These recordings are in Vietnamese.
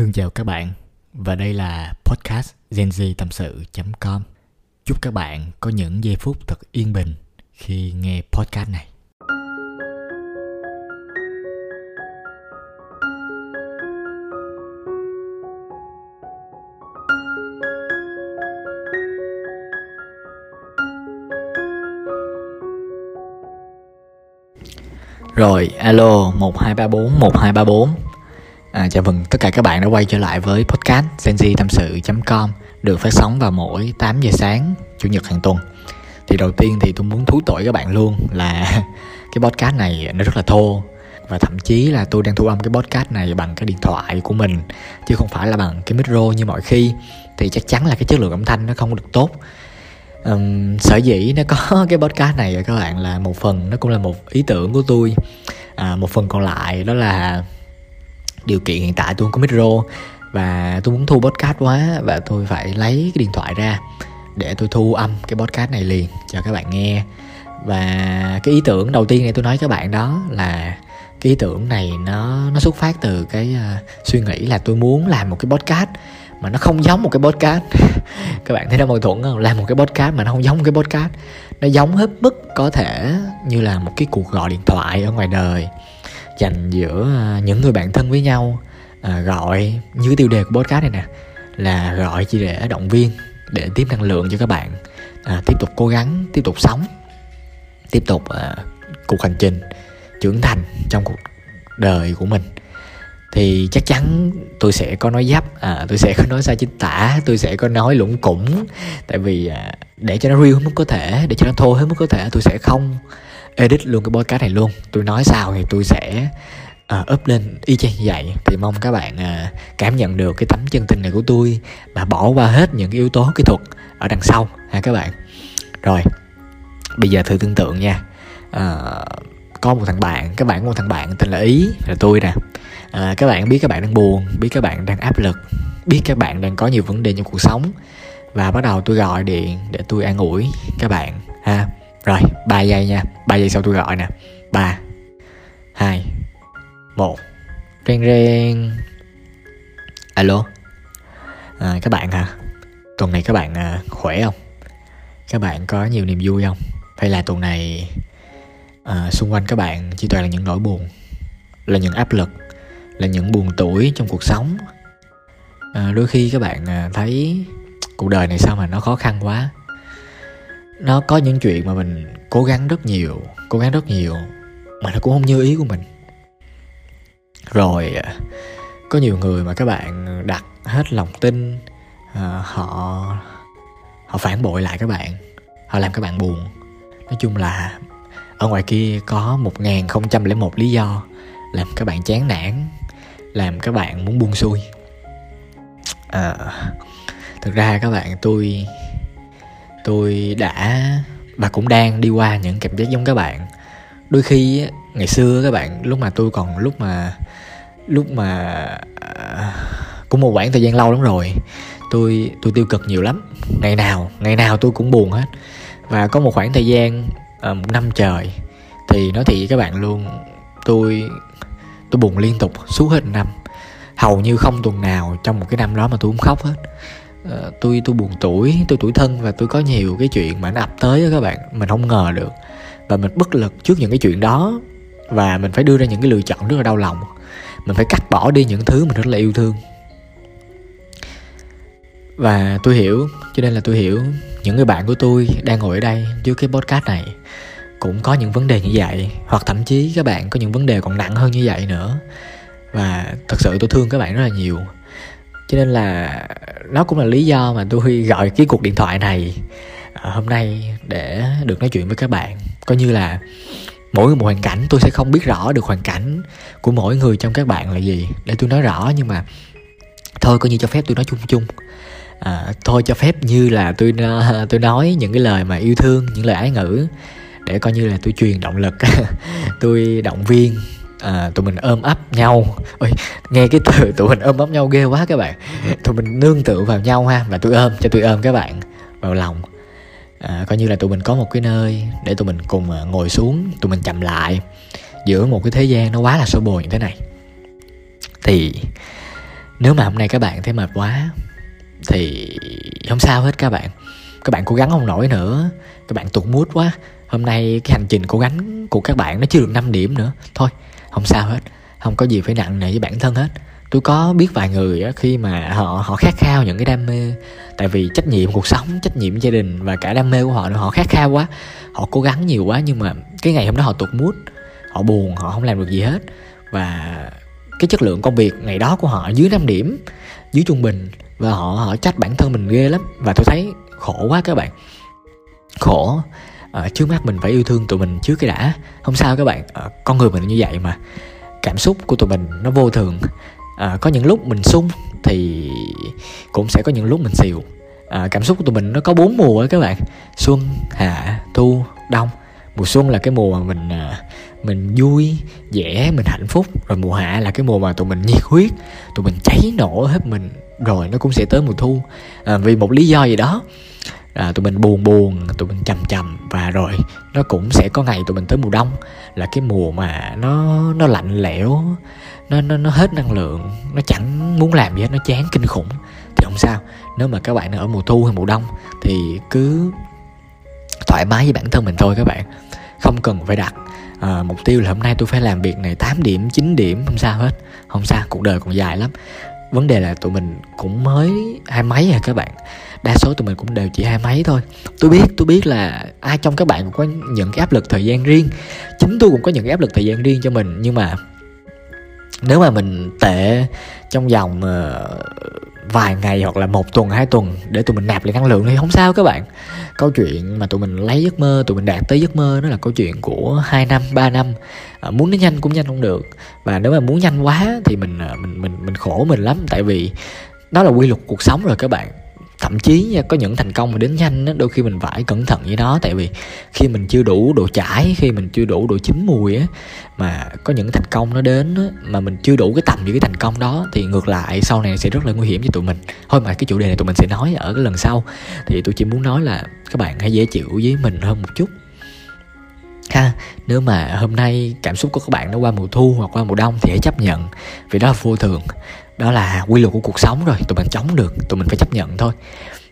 Thương chào các bạn và đây là podcast genz tâm sự.com. Chúc các bạn có những giây phút thật yên bình khi nghe podcast này. Rồi, alo 1234 1234 À, chào mừng tất cả các bạn đã quay trở lại với podcast senji tâm sự.com được phát sóng vào mỗi 8 giờ sáng chủ nhật hàng tuần. Thì đầu tiên thì tôi muốn thú tội các bạn luôn là cái podcast này nó rất là thô và thậm chí là tôi đang thu âm cái podcast này bằng cái điện thoại của mình chứ không phải là bằng cái micro như mọi khi. Thì chắc chắn là cái chất lượng âm thanh nó không được tốt. Um, sở dĩ nó có cái podcast này các bạn là một phần nó cũng là một ý tưởng của tôi. À, một phần còn lại đó là điều kiện hiện tại tôi không có micro và tôi muốn thu podcast quá và tôi phải lấy cái điện thoại ra để tôi thu âm cái podcast này liền cho các bạn nghe. Và cái ý tưởng đầu tiên này tôi nói các bạn đó là cái ý tưởng này nó nó xuất phát từ cái uh, suy nghĩ là tôi muốn làm một cái podcast mà nó không giống một cái podcast. Các bạn thấy nó mâu thuẫn không? Làm một cái podcast mà nó không giống một cái podcast. Nó giống hết mức có thể như là một cái cuộc gọi điện thoại ở ngoài đời dành giữa à, những người bạn thân với nhau à, gọi như cái tiêu đề của podcast này nè là gọi chỉ để động viên để tiếp năng lượng cho các bạn à, tiếp tục cố gắng tiếp tục sống tiếp tục à, cuộc hành trình trưởng thành trong cuộc đời của mình. Thì chắc chắn tôi sẽ có nói dấp à, tôi sẽ có nói sai chính tả tôi sẽ có nói lũng củng tại vì à, để cho nó real hết mức có thể để cho nó thô hết mức có thể tôi sẽ không edit luôn cái podcast này luôn. Tôi nói sao thì tôi sẽ uh, up lên y chang như vậy. Thì mong các bạn uh, cảm nhận được cái tấm chân tình này của tôi mà bỏ qua hết những cái yếu tố kỹ thuật ở đằng sau ha các bạn. Rồi bây giờ thử tưởng tượng nha. Uh, có một thằng bạn các bạn có một thằng bạn tên là ý là tôi nè. À, các bạn biết các bạn đang buồn biết các bạn đang áp lực biết các bạn đang có nhiều vấn đề trong cuộc sống. Và bắt đầu tôi gọi điện để tôi an ủi các bạn ha rồi 3 giây nha. 3 giây sau tôi gọi nè. 3 2 1 Reng reng. Alo? À, Các bạn hả? Tuần này các bạn à, khỏe không? Các bạn có nhiều niềm vui không? Hay là tuần này à, Xung quanh các bạn chỉ toàn là những nỗi buồn Là những áp lực Là những buồn tuổi trong cuộc sống? À, Đôi khi các bạn à, thấy Cuộc đời này sao mà nó khó khăn quá nó có những chuyện mà mình cố gắng rất nhiều cố gắng rất nhiều mà nó cũng không như ý của mình. Rồi à, có nhiều người mà các bạn đặt hết lòng tin à, họ họ phản bội lại các bạn họ làm các bạn buồn. Nói chung là ở ngoài kia có một ngàn không trăm lẻ một lý do làm các bạn chán nản làm các bạn muốn buông xuôi. À, thực ra các bạn tôi tôi đã, và cũng đang đi qua những cảm giác giống các bạn. Đôi khi ngày xưa các bạn, lúc mà tôi còn lúc mà lúc mà à, cũng một khoảng thời gian lâu lắm rồi, tôi tôi tiêu cực nhiều lắm. Ngày nào ngày nào tôi cũng buồn hết. Và có một khoảng thời gian à, một năm trời, thì nói thiệt các bạn luôn, tôi tôi buồn liên tục suốt hết năm. Hầu như không tuần nào trong một cái năm đó mà tôi không khóc hết uh, tôi tôi buồn tuổi tôi tuổi thân và tôi có nhiều cái chuyện mà nó ập tới đó các bạn. Mình không ngờ được. Và mình bất lực trước những cái chuyện đó. Và mình phải đưa ra những cái lựa chọn rất là đau lòng. Mình phải cắt bỏ đi những thứ mình rất là yêu thương. Và tôi hiểu cho nên là tôi hiểu những người bạn của tôi đang ngồi ở đây dưới cái podcast này cũng có những vấn đề như vậy. Hoặc thậm chí các bạn có những vấn đề còn nặng hơn như vậy nữa. Và thật sự tôi thương các bạn rất là nhiều cho nên là nó cũng là lý do mà tôi gọi cái cuộc điện thoại này à, hôm nay để được nói chuyện với các bạn. Coi như là mỗi một hoàn cảnh tôi sẽ không biết rõ được hoàn cảnh của mỗi người trong các bạn là gì để tôi nói rõ. Nhưng mà thôi coi như cho phép tôi nói chung chung. À, thôi cho phép như là tôi tôi nói những cái lời mà yêu thương những lời ái ngữ để coi như là tôi truyền động lực. Tôi động viên à, tụi mình ôm ấp nhau. Ôi nghe cái từ tụi mình ôm ấp nhau ghê quá các bạn. Tụi mình nương tựa vào nhau ha và tôi ôm cho tôi ôm các bạn vào lòng. À, coi như là tụi mình có một cái nơi để tụi mình cùng à, ngồi xuống tụi mình chậm lại giữa một cái thế gian nó quá là xô bồ như thế này. Thì nếu mà hôm nay các bạn thấy mệt quá thì không sao hết các bạn. Các bạn cố gắng không nổi nữa. Các bạn tụt mút quá. Hôm nay cái hành trình cố gắng của các bạn nó chưa được 5 điểm nữa. Thôi không sao hết. Không có gì phải nặng nề với bản thân hết. Tôi có biết vài người á, khi mà họ họ khát khao những cái đam mê. Tại vì trách nhiệm cuộc sống trách nhiệm gia đình và cả đam mê của họ nữa họ khát khao quá. Họ cố gắng nhiều quá nhưng mà cái ngày hôm đó họ tụt mút họ buồn họ không làm được gì hết. Và cái chất lượng công việc ngày đó của họ dưới 5 điểm dưới trung bình. Và họ họ trách bản thân mình ghê lắm. Và tôi thấy khổ quá các bạn. Khổ à, trước mắt mình phải yêu thương tụi mình trước cái đã. Không sao các bạn. À, con người mình như vậy mà. Cảm xúc của tụi mình nó vô thường. À, có những lúc mình sung thì cũng sẽ có những lúc mình xìu. À, cảm xúc của tụi mình nó có bốn mùa ấy các bạn. Xuân hạ thu đông. Mùa xuân là cái mùa mà mình à, mình vui vẻ mình hạnh phúc. Rồi mùa hạ là cái mùa mà tụi mình nhiệt huyết tụi mình cháy nổ hết mình. Rồi nó cũng sẽ tới mùa thu. À, vì một lý do gì đó à, tụi mình buồn buồn tụi mình trầm trầm và rồi nó cũng sẽ có ngày tụi mình tới mùa đông là cái mùa mà nó nó lạnh lẽo nó nó nó hết năng lượng nó chẳng muốn làm gì hết nó chán kinh khủng. Thì không sao nếu mà các bạn ở mùa thu hay mùa đông thì cứ thoải mái với bản thân mình thôi các bạn. Không cần phải đặt à, mục tiêu là hôm nay tôi phải làm việc này 8 điểm 9 điểm không sao hết. Không sao cuộc đời còn dài lắm vấn đề là tụi mình cũng mới hai mấy à các bạn. Đa số tụi mình cũng đều chỉ hai mấy thôi. Tôi biết tôi biết là ai trong các bạn cũng có những cái áp lực thời gian riêng. Chính tôi cũng có những cái áp lực thời gian riêng cho mình nhưng mà nếu mà mình tệ trong vòng uh, vài ngày hoặc là một tuần hai tuần để tụi mình nạp lại năng lượng thì không sao các bạn. Câu chuyện mà tụi mình lấy giấc mơ tụi mình đạt tới giấc mơ nó là câu chuyện của 2 năm 3 năm. À, muốn nó nhanh cũng nhanh không được. Và nếu mà muốn nhanh quá thì mình à, mình mình mình khổ mình lắm. Tại vì đó là quy luật cuộc sống rồi các bạn thậm chí nha có những thành công mà đến nhanh á đôi khi mình phải cẩn thận với nó tại vì khi mình chưa đủ độ chải khi mình chưa đủ độ chín mùi á mà có những thành công nó đến á, mà mình chưa đủ cái tầm với cái thành công đó thì ngược lại sau này sẽ rất là nguy hiểm cho tụi mình. Thôi mà cái chủ đề này tụi mình sẽ nói ở cái lần sau. Thì tôi chỉ muốn nói là các bạn hãy dễ chịu với mình hơn một chút ha nếu mà hôm nay cảm xúc của các bạn nó qua mùa thu hoặc qua mùa đông thì hãy chấp nhận. Vì đó là vô thường. Đó là quy luật của cuộc sống rồi tụi mình chống được tụi mình phải chấp nhận thôi.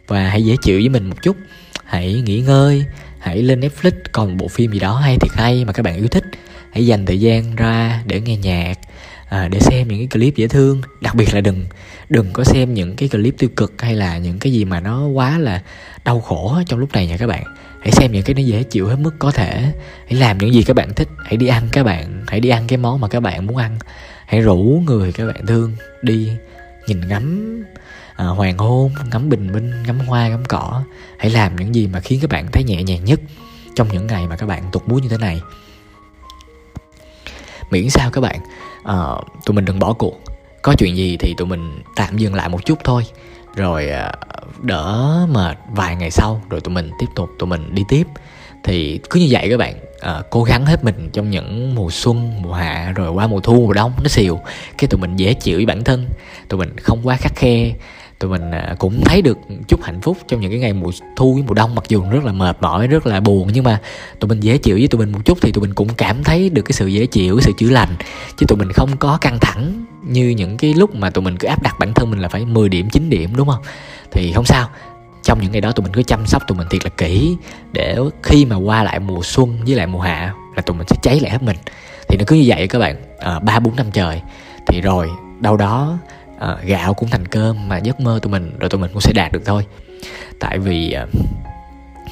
Và hãy dễ chịu với mình một chút. Hãy nghỉ ngơi hãy lên Netflix coi một bộ phim gì đó hay thiệt hay mà các bạn yêu thích. Hãy dành thời gian ra để nghe nhạc à, để xem những cái clip dễ thương. Đặc biệt là đừng đừng có xem những cái clip tiêu cực hay là những cái gì mà nó quá là đau khổ trong lúc này nha các bạn hãy xem những cái nó dễ chịu hết mức có thể. Hãy làm những gì các bạn thích. Hãy đi ăn các bạn. Hãy đi ăn cái món mà các bạn muốn ăn. Hãy rủ người các bạn thương đi. Nhìn ngắm à, hoàng hôn ngắm bình minh ngắm hoa ngắm cỏ. Hãy làm những gì mà khiến các bạn thấy nhẹ nhàng nhất trong những ngày mà các bạn tụt múa như thế này. Miễn sao các bạn à, tụi mình đừng bỏ cuộc. Có chuyện gì thì tụi mình tạm dừng lại một chút thôi rồi à, đỡ mệt vài ngày sau rồi tụi mình tiếp tục tụi mình đi tiếp. Thì cứ như vậy các bạn à, cố gắng hết mình trong những mùa xuân mùa hạ rồi qua mùa thu mùa đông nó xìu cái tụi mình dễ chịu với bản thân. Tụi mình không quá khắc khe tụi mình à, cũng thấy được chút hạnh phúc trong những cái ngày mùa thu với mùa đông. Mặc dù rất là mệt mỏi, rất là buồn, nhưng mà tụi mình dễ chịu với tụi mình một chút thì tụi mình cũng cảm thấy được cái sự dễ chịu, cái sự chữa lành. Chứ tụi mình không có căng thẳng như những cái lúc mà tụi mình cứ áp đặt bản thân mình là phải 10 điểm 9 điểm, đúng không? Thì không sao. Trong những ngày đó tụi mình cứ chăm sóc tụi mình thiệt là kỹ để khi mà qua lại mùa xuân với lại mùa hạ là tụi mình sẽ cháy lại hết mình. Thì nó cứ như vậy các bạn. À, ba, bốn năm trời. Thì rồi, đâu đó à, gạo cũng thành cơm mà giấc mơ tụi mình rồi tụi mình cũng sẽ đạt được thôi. Tại vì à,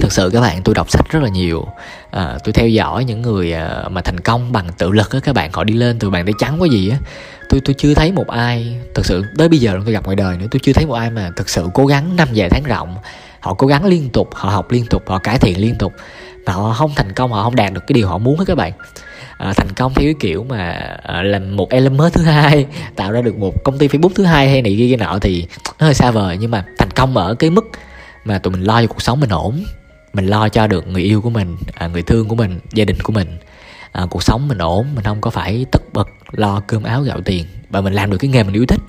thực sự các bạn tôi đọc sách rất là nhiều. À, tôi theo dõi những người à, mà thành công bằng tự lực á các bạn họ đi lên từ bàn tay trắng có gì á. Tôi tôi chưa thấy một ai thực sự tới bây giờ tôi gặp ngoài đời nữa tôi chưa thấy một ai mà thực sự cố gắng năm dài tháng rộng. Họ cố gắng liên tục họ học liên tục họ cải thiện liên tục mà họ không thành công họ không đạt được cái điều họ muốn hết các bạn à, thành công theo cái kiểu mà à, làm một Elon Musk thứ hai tạo ra được một công ty Facebook thứ hai hay này kia, kia nọ thì nó hơi xa vời. Nhưng mà thành công ở cái mức mà tụi mình lo cho cuộc sống mình ổn mình lo cho được người yêu của mình à, người thương của mình gia đình của mình à, cuộc sống mình ổn mình không có phải tất bật lo cơm áo gạo tiền và mình làm được cái nghề mình yêu thích.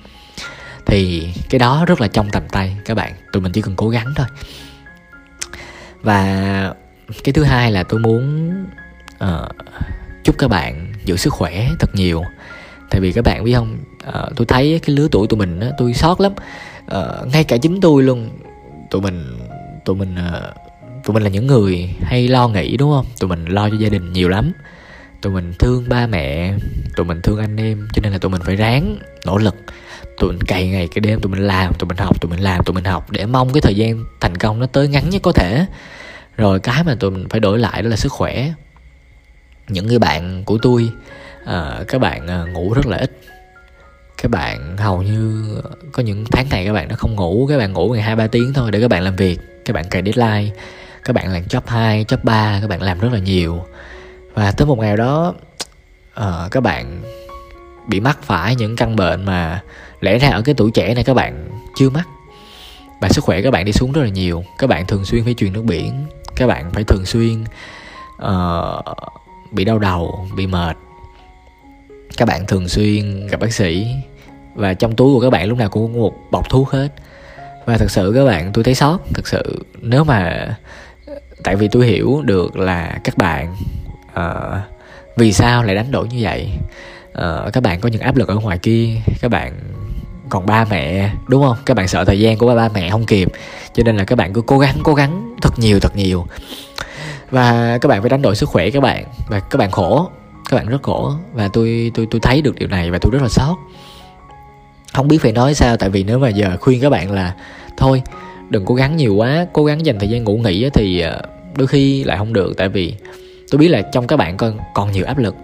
Thì cái đó rất là trong tầm tay các bạn tụi mình chỉ cần cố gắng thôi. Và cái thứ hai là tôi muốn uh, chúc các bạn giữ sức khỏe thật nhiều. Tại vì các bạn biết không à, tôi thấy cái lứa tuổi tụi mình á tôi sót lắm. À, ngay cả chính tôi luôn. Tụi mình tụi mình ờ, tụi mình là những người hay lo nghĩ đúng không? Tụi mình lo cho gia đình nhiều lắm. Tụi mình thương ba mẹ tụi mình thương anh em cho nên là tụi mình phải ráng nỗ lực. Tụi mình cày ngày cái đêm tụi mình làm tụi mình học tụi mình làm tụi mình học để mong cái thời gian thành công nó tới ngắn nhất có thể. Rồi cái mà tụi mình phải đổi lại đó là sức khỏe những người bạn của tôi uh, các bạn uh, ngủ rất là ít các bạn hầu như có những tháng này các bạn nó không ngủ các bạn ngủ ngày hai ba tiếng thôi để các bạn làm việc các bạn cày deadline các bạn làm job 2, job 3 các bạn làm rất là nhiều và tới một ngày đó uh, các bạn bị mắc phải những căn bệnh mà lẽ ra ở cái tuổi trẻ này các bạn chưa mắc và sức khỏe các bạn đi xuống rất là nhiều các bạn thường xuyên phải truyền nước biển các bạn phải thường xuyên uh, bị đau đầu bị mệt. Các bạn thường xuyên gặp bác sĩ và trong túi của các bạn lúc nào cũng có một bọc thuốc hết. Và thật sự các bạn tôi thấy sót. Thật sự nếu mà tại vì tôi hiểu được là các bạn uh, vì sao lại đánh đổi như vậy? Uh, các bạn có những áp lực ở ngoài kia các bạn còn ba mẹ đúng không? Các bạn sợ thời gian của ba mẹ không kịp cho nên là các bạn cứ cố gắng cố gắng thật nhiều thật nhiều và các bạn phải đánh đổi sức khỏe các bạn. Và các bạn khổ. Các bạn rất khổ. Và tôi tôi tôi thấy được điều này và tôi rất là sót. Không biết phải nói sao tại vì nếu mà giờ khuyên các bạn là thôi đừng cố gắng nhiều quá cố gắng dành thời gian ngủ nghỉ thì ờ, đôi khi lại không được. Tại vì tôi biết là trong các bạn còn còn nhiều áp lực.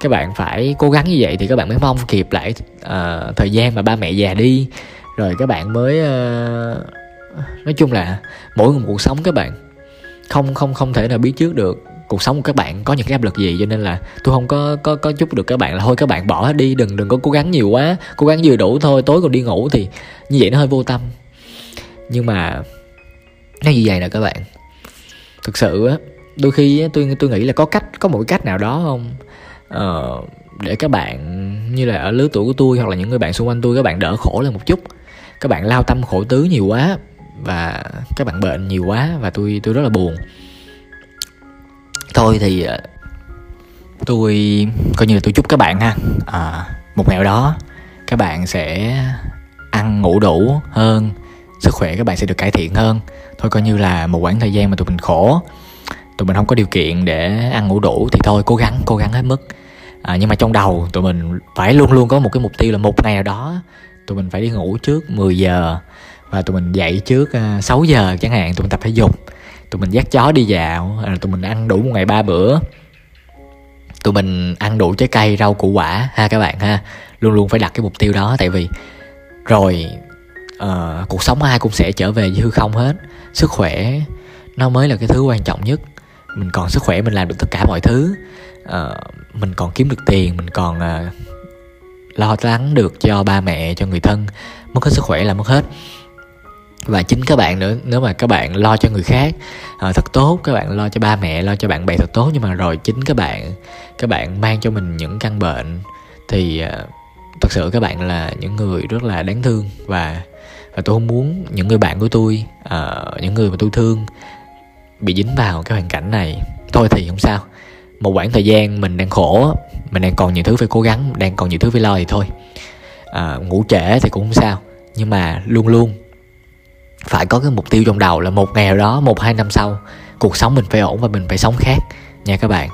Các bạn phải cố gắng như vậy thì các bạn mới mong kịp lại uh, thời gian mà ba mẹ già đi. Rồi các bạn mới uh, nói chung là mỗi một cuộc sống các bạn không không không thể nào biết trước được cuộc sống của các bạn có những cái áp lực gì cho nên là tôi không có có có chúc được các bạn là thôi các bạn bỏ đi đừng đừng có cố gắng nhiều quá cố gắng vừa đủ thôi tối còn đi ngủ thì như vậy nó hơi vô tâm. Nhưng mà nó như vậy nè các bạn. Thực sự á đôi khi tôi tôi nghĩ là có cách có một cái cách nào đó không? Ờ, để các bạn như là ở lứa tuổi của tôi hoặc là những người bạn xung quanh tôi các bạn đỡ khổ lên một chút. Các bạn lao tâm khổ tứ nhiều quá và các bạn bệnh nhiều quá và tôi tôi rất là buồn. Thôi thì ờ, tôi coi như là tôi chúc các bạn ha. À, một ngày đó các bạn sẽ ăn ngủ đủ hơn sức khỏe các bạn sẽ được cải thiện hơn. Thôi coi như là một khoảng thời gian mà tụi mình khổ tụi mình không có điều kiện để ăn ngủ đủ thì thôi cố gắng cố gắng hết mức. À, nhưng mà trong đầu tụi mình phải luôn luôn có một cái mục tiêu là một ngày nào đó tụi mình phải đi ngủ trước 10 giờ và tụi mình dậy trước à, 6 giờ chẳng hạn tụi mình tập thể dục. Tụi mình dắt chó đi dạo à, tụi mình ăn đủ một ngày ba bữa. Tụi mình ăn đủ trái cây rau củ quả ha các bạn ha. Luôn luôn phải đặt cái mục tiêu đó tại vì rồi uh, cuộc sống ai cũng sẽ trở về với hư không hết. Sức khỏe nó mới là cái thứ quan trọng nhất. Mình còn sức khỏe mình làm được tất cả mọi thứ. Uh, mình còn kiếm được tiền mình còn uh, lo lắng được cho ba mẹ cho người thân. Mất hết sức khỏe là mất hết và chính các bạn nữa nếu mà các bạn lo cho người khác uh, thật tốt các bạn lo cho ba mẹ lo cho bạn bè thật tốt nhưng mà rồi chính các bạn các bạn mang cho mình những căn bệnh thì uh, thật sự các bạn là những người rất là đáng thương và và tôi không muốn những người bạn của tôi uh, những người mà tôi thương bị dính vào cái hoàn cảnh này. Thôi thì không sao. Một khoảng thời gian mình đang khổ mình đang còn nhiều thứ phải cố gắng đang còn nhiều thứ phải lo thì thôi. À, ngủ trễ thì cũng không sao. Nhưng mà luôn luôn phải có cái mục tiêu trong đầu là một ngày nào đó một hai năm sau cuộc sống mình phải ổn và mình phải sống khác nha các bạn.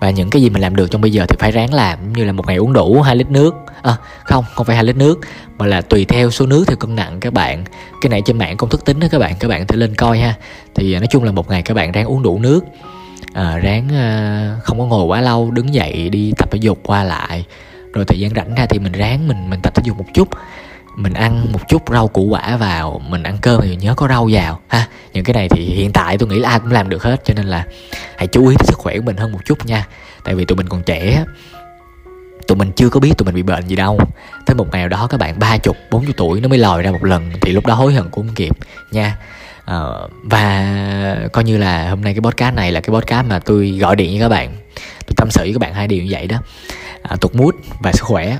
Và những cái gì mình làm được trong bây giờ thì phải ráng làm như là một ngày uống đủ 2 lít nước. À, không không phải hai lít nước mà là tùy theo số nước theo cân nặng các bạn. Cái này trên mạng công thức tính đó các bạn các bạn thể lên coi ha. Thì à, nói chung là một ngày các bạn ráng uống đủ nước à, ráng à, không có ngồi quá lâu đứng dậy đi tập thể dục qua lại. Rồi thời gian rảnh ra thì mình ráng mình mình tập thể dục một chút mình ăn một chút rau củ quả vào mình ăn cơm thì nhớ có rau vào. Ha những cái này thì hiện tại tôi nghĩ là ai cũng làm được hết cho nên là hãy chú ý tới sức khỏe của mình hơn một chút nha. Tại vì tụi mình còn trẻ tụi mình chưa có biết tụi mình bị bệnh gì đâu. Tới một ngày nào đó các bạn ba chục bốn chục tuổi nó mới lòi ra một lần thì lúc đó hối hận cũng không kịp nha. Uh, và coi như là hôm nay cái podcast này là cái podcast mà tôi gọi điện với các bạn. Tôi tâm sự với các bạn hai điều như vậy đó. Uh, tụt mút và sức khỏe.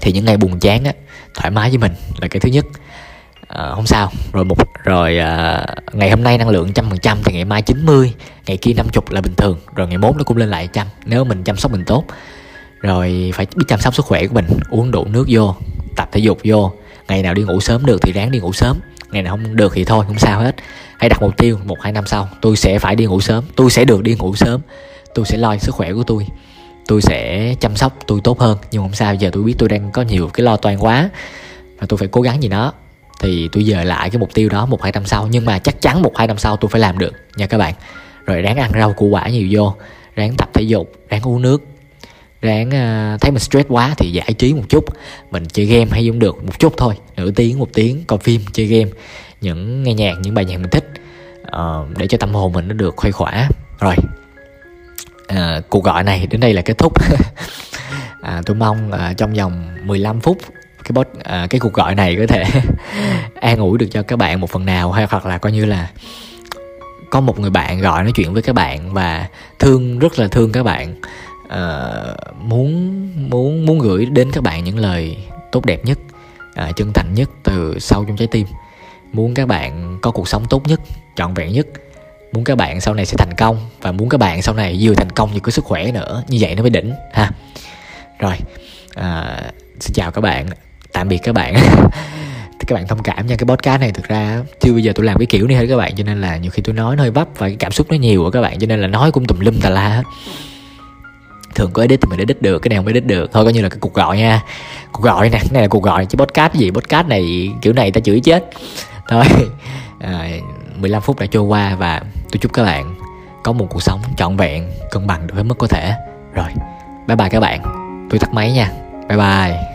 Thì những ngày buồn chán á thoải mái với mình là cái thứ nhất. À, không sao. Rồi một rồi à, ngày hôm nay năng lượng trăm phần trăm thì ngày mai 90 ngày kia 50 là bình thường. Rồi ngày mốt nó cũng lên lại trăm nếu mình chăm sóc mình tốt. Rồi phải biết chăm sóc sức khỏe của mình uống đủ nước vô tập thể dục vô. Ngày nào đi ngủ sớm được thì ráng đi ngủ sớm. Ngày nào không được thì thôi không sao hết. Hãy đặt mục tiêu một hai năm sau tôi sẽ phải đi ngủ sớm tôi sẽ được đi ngủ sớm. Tôi sẽ lo sức khỏe của tôi tôi sẽ chăm sóc tôi tốt hơn nhưng không sao giờ tôi biết tôi đang có nhiều cái lo toan quá và tôi phải cố gắng gì đó. Thì tôi dời lại cái mục tiêu đó một hai năm sau nhưng mà chắc chắn một hai năm sau tôi phải làm được nha các bạn. Rồi ráng ăn rau củ quả nhiều vô ráng tập thể dục ráng uống nước ráng uh, thấy mình stress quá thì giải trí một chút. Mình chơi game hay cũng được một chút thôi nửa tiếng một tiếng coi phim chơi game những nghe nhạc những bài nhạc mình thích uh, để cho tâm hồn mình nó được khuây khỏa. Rồi. À, cuộc gọi này đến đây là kết thúc. À, tôi mong à, trong vòng 15 phút cái bot à, cái cuộc gọi này có thể an ủi được cho các bạn một phần nào hay hoặc là coi như là có một người bạn gọi nói chuyện với các bạn và thương rất là thương các bạn. À, muốn muốn muốn gửi đến các bạn những lời tốt đẹp nhất à, chân thành nhất từ sâu trong trái tim. Muốn các bạn có cuộc sống tốt nhất trọn vẹn nhất muốn các bạn sau này sẽ thành công và muốn các bạn sau này vừa thành công vừa có sức khỏe nữa. Như vậy nó mới đỉnh ha. Rồi à, xin chào các bạn. Tạm biệt các bạn. Các bạn thông cảm nha cái podcast này thực ra chưa bây giờ tôi làm cái kiểu này hết các bạn cho nên là nhiều khi tôi nói nó hơi vấp và cái cảm xúc nó nhiều của các bạn cho nên là nói cũng tùm lum tà la hết thường có edit thì mình edit được cái này không edit được. Thôi coi như là cái cuộc gọi nha. Cuộc gọi nè cái này là cuộc gọi chứ podcast gì? Podcast này kiểu này ta chửi chết. Thôi. À, 15 phút đã trôi qua và tôi chúc các bạn có một cuộc sống trọn vẹn, cân bằng được hết mức có thể. Rồi, bye bye các bạn. Tôi tắt máy nha. Bye bye.